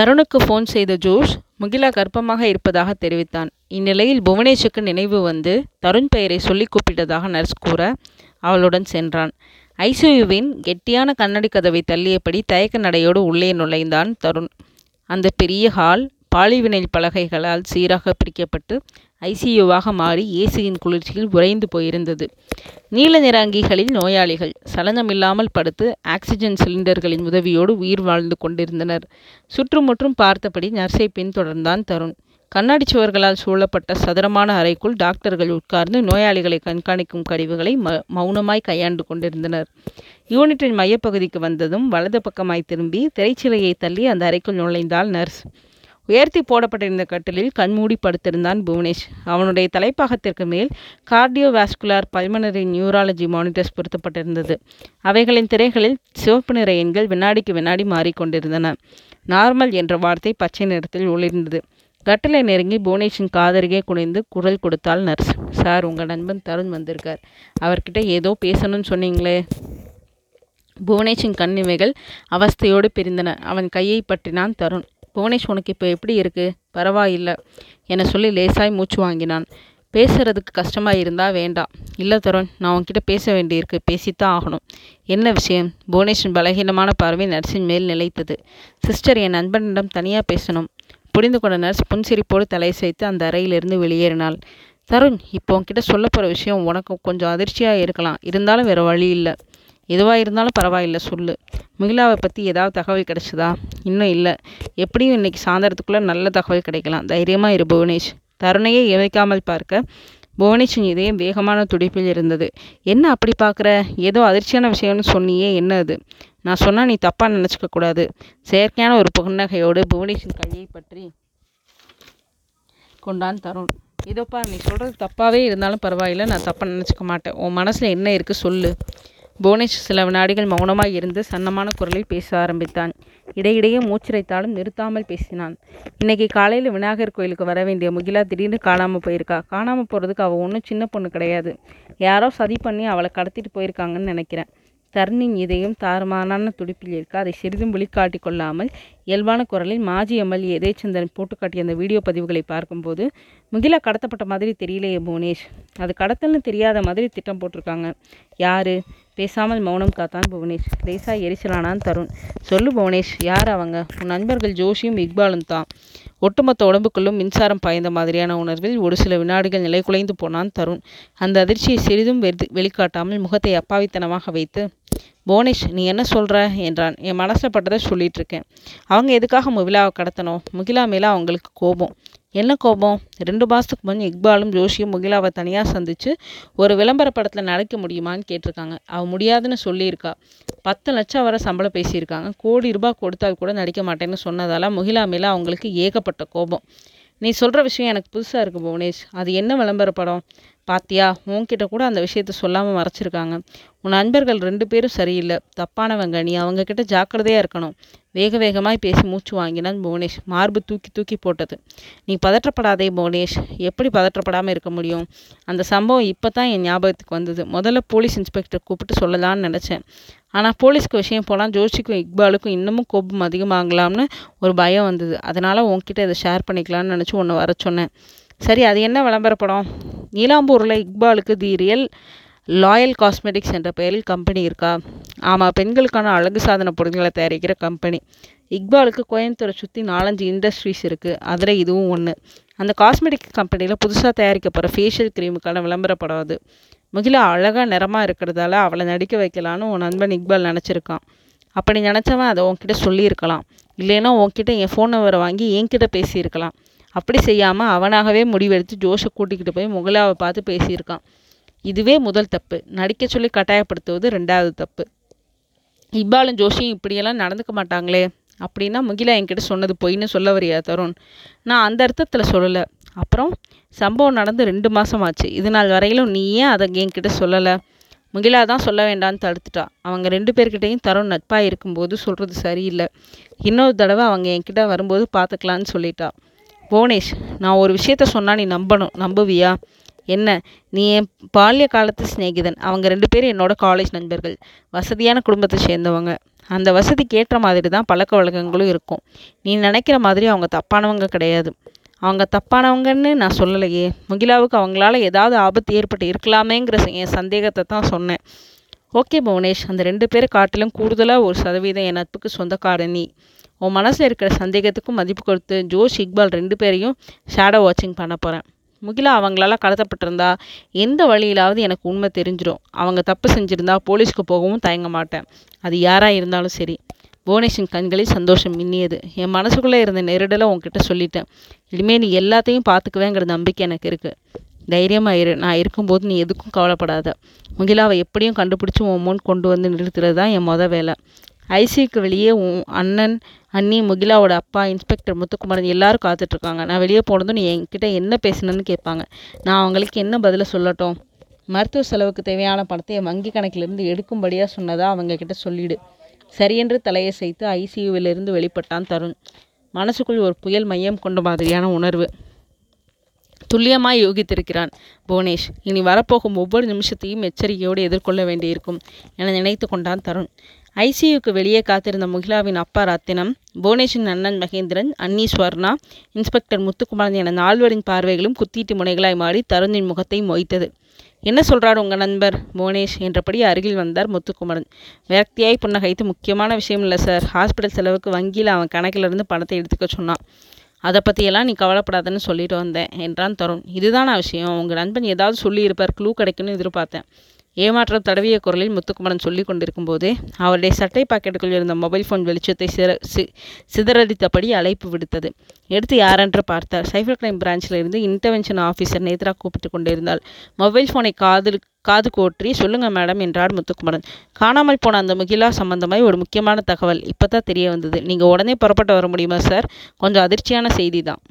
தருணுக்கு phone செய்த Josh Mugila கர்ப்பமாக இருப்பதாக தெரிவித்தான். இந்நிலையில் புவனேஷுக்கு நினைவு வந்து தருண் பெயரை சொல்லி கூப்பிட்டதாக நர்ஸ் கூற அவளுடன் சென்றான். ஐசியூவின் கெட்டியான கண்ணாடி கதவை தள்ளியபடி தயக்க நடையோடு உள்ளே நுழைந்தான் தருண். அந்த பெரிய ஹால் பாலிவினைல் பலகைகளால் சீராக பிரிக்கப்பட்டு ஐசியூவாக மாறி ஏசியின் குளிர்ச்சியில் உறைந்து போயிருந்தது. நீல நிற அங்கிகளில் நோயாளிகள் சலனமில்லாமல் படுத்து ஆக்சிஜன் சிலிண்டர்களின் உதவியோடு உயிர் வாழ்ந்து கொண்டிருந்தனர். சுற்றுமுற்றும் பார்த்தபடி நர்ஸை பின்தொடர்ந்தான் தருண். கண்ணாடி சுவர்களால் சூழப்பட்ட சதுரமான அறைக்குள் டாக்டர்கள் உட்கார்ந்து நோயாளிகளை கண்காணிக்கும் கருவிகளை ம மௌனமாய் கையாண்டு கொண்டிருந்தனர். யூனிட்டின் மையப்பகுதிக்கு வந்ததும் வலது பக்கமாய் திரும்பி திரைச்சிலையை தள்ளி அந்த அறைக்குள் நுழைந்தாள் நர்ஸ். உயர்த்தி போடப்பட்டிருந்த கட்டிலில் கண்மூடி படுத்திருந்தான் புவனேஷ். அவனுடைய தலைப்பாகத்திற்கு மேல் கார்டியோவாஸ்குலார் பல்மனரி நியூராலஜி மானிட்டர்ஸ் பொருத்தப்பட்டிருந்தது. அவைகளின் திரைகளில் சிவப்பு நிற எண்கள் வினாடிக்கு வினாடி மாறிக்கொண்டிருந்தன. நார்மல் என்ற வார்த்தை பச்சை நிறத்தில் ஒளிர்ந்தது. கட்டிலை நெருங்கி புவனேஷின் காதருகே குனிந்து குரல் கொடுத்தாள் நர்ஸ். சார் உங்கள் நண்பன் தருண் வந்திருக்கார். அவர்கிட்ட ஏதோ பேசணும்னு சொன்னீங்களே. புவனேஷின் கண்ணிமைகள் அவஸ்தையோடு பிரிந்தன. அவன் கையை பற்றினான் தருண். புவனேஷ் உனக்கு இப்போ எப்படி இருக்கு? பரவாயில்லை. என சொல்லி லேசாய் மூச்சு வாங்கினான். பேசுறதுக்கு கஷ்டமாக இருந்தால் வேண்டாம் இல்லை தருண் நான் உன்கிட்ட பேச வேண்டியிருக்கு. பேசித்தான் ஆகணும். என்ன விஷயம்? புவனேஷின் பலகீனமான பார்வை நர்ஸின் மேல் நிலைத்தது. சிஸ்டர் என் நண்பனிடம் தனியாக பேசணும். புரிந்து கொண்ட நர்ஸ் புன்சிரிப்போடு தலை சேர்த்து அந்த அறையிலிருந்து வெளியேறினாள். தருண் இப்போ உன்கிட்ட சொல்ல போகிற விஷயம் உனக்கு கொஞ்சம் அதிர்ச்சியாக இருக்கலாம். இருந்தாலும் வேறு வழி இல்லை. எதுவாக இருந்தாலும் பரவாயில்லை சொல்லு. மிகிலாவை பற்றி ஏதாவது தகவல் கிடைச்சதா? இன்னும் இல்லை. எப்படியும் இன்னைக்கு சாயந்தரத்துக்குள்ளே நல்ல தகவல் கிடைக்கலாம். தைரியமாக இரு புவனேஷ். தருணையை இமைக்காமல் பார்க்க. புவனேஷின் இதயம் வேகமான துடிப்பில் இருந்தது. என்ன அப்படி பார்க்குற? ஏதோ அதிர்ச்சியான விஷயம்னு சொன்னியே என்ன அது? நான் சொன்னால் நீ தப்பாக நினச்சிக்க கூடாது. செயற்கையான ஒரு புன்னகையோடு புவனேஷின் கையை பற்றி கொண்டான் தருண். இதோப்பா நீ சொல்கிறது தப்பாகவே இருந்தாலும் பரவாயில்லை. நான் தப்பாக நினச்சிக்க மாட்டேன். உன் மனசில் என்ன இருக்குது சொல்லு. புவனேஷ் சில வினாடிகள் மௌனமாய் இருந்து சன்னமான குரலில் பேச ஆரம்பித்தான். இடையிடையே மூச்சிரைத்தாலும் நிறுத்தாமல் பேசினான். இன்னைக்கு காலையில் விநாயகர் கோயிலுக்கு வர வேண்டிய முகிலா திடீர்னு காணாமல் போயிருக்கா? காணாமல் போகிறதுக்கு அவள் ஒன்றும் சின்ன பொண்ணு கிடையாது. யாரோ சதி பண்ணி அவளை கடத்திட்டு போயிருக்காங்கன்னு நினைக்கிறேன். தருணின் இதயம் தாறுமாறான துடிப்பில் இருக்க அதை சிறிதும் வெளிக்காட்டி கொள்ளாமல் இயல்பான குரலில் மாஜி எம்எல்ஏ எதேச்சந்திரன் போட்டு காட்டிய அந்த வீடியோ பதிவுகளை பார்க்கும்போது முகிலா கடத்தப்பட்ட மாதிரி தெரியலையே புவனேஷ். அது கடத்தல்னு தெரியாத மாதிரி திட்டம் போட்டிருக்காங்க. யார்? பேசாமல் மௌனம் காத்தான் புவனேஷ். லேசா எரிச்சலானான் தருண். சொல்லு புவனேஷ் யார் அவங்க? உன் நண்பர்கள் ஜோஷியும் இக்பாலும் தான். ஒட்டுமொத்த உடம்புக்குள்ளும் மின்சாரம் பாய்ந்த மாதிரியான உணர்வில் ஒரு சில வினாடிகள் நிலை குலைந்து போனான் தருண். அந்த அதிர்ச்சியை சிறிதும் வெளிக்காட்டாமல் முகத்தை அப்பாவித்தனமாக வைத்து புவனேஷ் நீ என்ன சொல்கிற என்றான். என் மனசில் பட்டதை சொல்லிகிட்ருக்கேன் இருக்கேன். அவங்க எதுக்காக முகிலாவை கடத்தணும்? முகிலா மேலே அவங்களுக்கு கோபம். என்ன கோபம்? ரெண்டு மாதத்துக்கு முன் இக்பாலும் ஜோஷியும் முகிலாவை தனியாக சந்தித்து ஒரு விளம்பர படத்தில் நடிக்க முடியுமான்னு கேட்டிருக்காங்க. அவள் முடியாதுன்னு சொல்லியிருக்கா. பத்து லட்சம் வரை சம்பளம் பேசியிருக்காங்க. கோடி ரூபாய் கொடுத்தால் கூட நடிக்க மாட்டேன்னு சொன்னதால் முகிலா மேலே அவங்களுக்கு ஏகப்பட்ட கோபம். நீ சொல்கிற விஷயம் எனக்கு புதுசாக இருக்குது புவனேஷ். அது என்ன விளம்பர படம்? பாத்தியா உன்கிட்ட கூட அந்த விஷயத்த சொல்லாமல் மறைச்சிருக்காங்க. உன் நண்பர்கள் ரெண்டு பேரும் சரியில்லை. தப்பானவங்க. நீ அவங்கக்கிட்ட ஜாக்கிரதையாக இருக்கணும். வேக வேகமாய் பேசி மூச்சு வாங்கினான் புவனேஷ். மார்பு தூக்கி தூக்கி போட்டது. நீ பதற்றப்படாதே புவனேஷ். எப்படி பதற்றப்படாமல் இருக்க முடியும்? அந்த சம்பவம் இப்போ தான் என் ஞாபகத்துக்கு வந்தது. முதல்ல போலீஸ் இன்ஸ்பெக்டர் கூப்பிட்டு சொல்லலான்னு நினச்சேன். ஆனால் போலீஸ்க்கு விஷயம் போனால் ஜோஷிக்கும் இக்பாலுக்கும் இன்னமும் கோபம் அதிகமாகலாம்னு ஒரு பயம் வந்தது. அதனால் உன்கிட்ட இதை ஷேர் பண்ணிக்கலாம்னு நினச்சி ஒன்று வர சொன்னேன். சரி அது என்ன விளம்பர படம்? நீலாம்பூரில் இக்பாலுக்கு தி ரியல் லாயல் காஸ்மெட்டிக்ஸ் என்ற பெயரில் கம்பெனி இருக்கா? ஆமாம் பெண்களுக்கான அழகு சாதன பொருட்களை தயாரிக்கிற கம்பெனி. இக்பாலுக்கு கோயம்புத்தூரை சுற்றி நாலஞ்சு இண்டஸ்ட்ரீஸ் இருக்குது அதில் இதுவும் ஒன்று அந்த காஸ்மெட்டிக் கம்பெனியில் புதுசாக தயாரிக்கப்படுற ஃபேஷியல் க்ரீமுக்கான விளம்பரப்படம் அது. முகிலா அழகாக நிறமாக இருக்கிறதால அவளை நடிக்க வைக்கலான்னு உன் நண்பன் இக்பால் நினச்சிருக்கான். அப்படி நினச்சவன் அதை உன்கிட்ட சொல்லியிருக்கலாம். இல்லைன்னா உன்கிட்ட என் ஃபோன் நம்பரை வாங்கி என்கிட்ட பேசியிருக்கலாம். அப்படி செய்யாமல் அவனாகவே முடிவெடுத்து ஜோஷை கூட்டிக்கிட்டு போய் முகிலாவை பார்த்து பேசியிருக்கான். இதுவே முதல் தப்பு. நடிக்க சொல்லி கட்டாயப்படுத்துவது ரெண்டாவது தப்பு. இக்பாலும் ஜோஷியும் இப்படியெல்லாம் நடந்துக்க மாட்டாங்களே அப்படின்னா முகிலா என்கிட்ட சொன்னது பொய்ன்னு சொல்ல வரியா தருண்? நான் அந்த அர்த்தத்தில் சொல்லலை. அப்புறம் சம்பவம் நடந்து ரெண்டு மாதம் ஆச்சு இது நாள் வரையிலும் நீ ஏன் அதை என்கிட்ட சொல்லலை? முகிலா தான் சொல்ல வேண்டான்னு தடுத்துட்டா. அவங்க ரெண்டு பேர்கிட்டையும் தரம் நட்பாக இருக்கும்போது சொல்கிறது சரியில்லை. இன்னொரு தடவை அவங்க என்கிட்ட வரும்போது பார்த்துக்கலான்னு சொல்லிட்டா. புவனேஷ் நான் ஒரு விஷயத்த சொன்னால் நீ நம்பணும். நம்புவியா? என்ன? நீ என் பால்ய காலத்து சிநேகிதன். அவங்க ரெண்டு பேரும் என்னோட காலேஜ் நண்பர்கள். வசதியான குடும்பத்தை சேர்ந்தவங்க. அந்த வசதிக்கு ஏற்ற மாதிரி தான் பழக்க வழக்கங்களும் இருக்கும். நீ நினைக்கிற மாதிரி அவங்க தப்பானவங்க கிடையாது. அவங்க தப்பானவங்கன்னு நான் சொல்லலையே. முகிலாவுக்கு அவங்களால ஏதாவது ஆபத்து ஏற்பட்டு இருக்கலாமேங்கிற என் சந்தேகத்தை தான் சொன்னேன். ஓகே புவனேஷ் அந்த ரெண்டு பேரை காட்டிலும் கூடுதலாக ஒரு சதவீதம் என் நட்புக்கு சொந்தக்காரன் நீ. உன் மனசில் இருக்கிற சந்தேகத்துக்கும் மதிப்பு கொடுத்து ஜோஷ் இக்பால் ரெண்டு பேரையும் ஷேடோ வாட்சிங் பண்ண போகிறேன் முகிலா அவங்களால கடத்தப்பட்டிருந்தா எந்த வழியிலாவது எனக்கு உண்மை தெரிஞ்சிடும் அவங்க தப்பு செஞ்சுருந்தா போலீஸ்க்கு போகவும் தயங்க மாட்டேன். அது யாராக இருந்தாலும் சரி. புவனேஷின் கண்களில் சந்தோஷம் மின்னியது. என் மனசுக்குள்ளே இருந்த நெருடலை உன்கிட்ட சொல்லிட்டேன். இனிமேல் நீ எல்லாத்தையும் பார்த்துக்குவேங்கிற நம்பிக்கை எனக்கு இருக்குது தைரியமாக இரு. நான் இருக்கும்போது நீ எதுக்கும் கவலைப்படாத. முகிலாவை எப்படியும் கண்டுபிடிச்சி உன் முன் கொண்டு வந்து நிறுத்துறது தான் என் மொதல் வேலை. ஐசிக்கு வெளியே உன் அண்ணன் அண்ணி முகிலாவோட அப்பா இன்ஸ்பெக்டர் முத்துக்குமாரன் எல்லாரும் காத்துட்ருக்காங்க. நான் வெளியே போனதும் நீ என்கிட்ட என்ன பேசினேன்னு கேட்பாங்க. நான் அவங்களுக்கு என்ன பதிலை சொல்லட்டும்? மருத்துவ செலவுக்கு தேவையான பணத்தை என் வங்கி கணக்கிலிருந்து எடுக்கும்படியாக சொன்னதாக அவங்க சொல்லிவிடு சரியென்று தலையை செய்து ஐசியூவிலிருந்து வெளிப்பட்டான் தருண். மனசுக்குள் ஒரு புயல் மையம் கொண்ட மாதிரியான உணர்வு. துல்லியமாய் யோகித்திருக்கிறான் புவனேஷ் இனி வரப்போகும் ஒவ்வொரு நிமிஷத்தையும் எச்சரிக்கையோடு எதிர்கொள்ள வேண்டியிருக்கும் என நினைத்து கொண்டான் தருண். ஐசியூக்கு வெளியே காத்திருந்த முகிலாவின் அப்பா ரத்தினம் புவனேஷின் அண்ணன் மகேந்திரன் அன்னி ஸ்வர்ணா இன்ஸ்பெக்டர் முத்துக்குமாரன் என நால்வரின் பார்வைகளும் குத்தீட்டு முனைகளாய் மாறி தருணின் முகத்தை மொய்த்தது. என்ன சொல்றார் உங்கள் நண்பர்? புவனேஷ் என்றபடி அருகில் வந்தார் முத்துக்குமரன். விரக்தியாய் புன்னகைத்து முக்கியமான விஷயம் இல்லை சார். ஹாஸ்பிட்டல் செலவுக்கு வங்கியில் அவன் கணக்கிலிருந்து பணத்தை எடுத்துக்க சொன்னான். அதை பற்றியெல்லாம் நீ கவலைப்படாதன்னு சொல்லிட்டு வந்தேன் என்றான் தருண். இதுதான் விஷயம்? உங்கள் நண்பன் ஏதாவது சொல்லியிருப்பார். க்ளூ கிடைக்குன்னு எதிர்பார்த்தேன். ஏமாற்றம் தடவிய குரலில் முத்துக்குமரன் சொல்லி கொண்டிருக்கும் போதே அவருடைய சட்டை பாக்கெட்டுக்குள் இருந்த மொபைல் ஃபோன் வெளிச்சத்தை சிற சி சிதறடித்தபடி அழைப்பு விடுத்தது. எடுத்து யாரென்று பார்த்தார். சைபர் கிரைம் பிரான்ச்சில் இருந்து இன்டர்வென்ஷன் ஆஃபீஸர் நேத்ரா கூப்பிட்டு கொண்டிருந்தாள். மொபைல் ஃபோனை காதில் காது கோற்றி சொல்லுங்க மேடம் என்றார் முத்துக்குமரன். காணாமல் போன அந்த முகிலா சம்பந்தமாய் ஒரு முக்கியமான தகவல். இப்போ தான் தெரிய வந்தது. நீங்கள் உடனே புறப்பட்டு வர முடியுமா சார்? கொஞ்சம் அதிர்ச்சியான செய்தி தான்.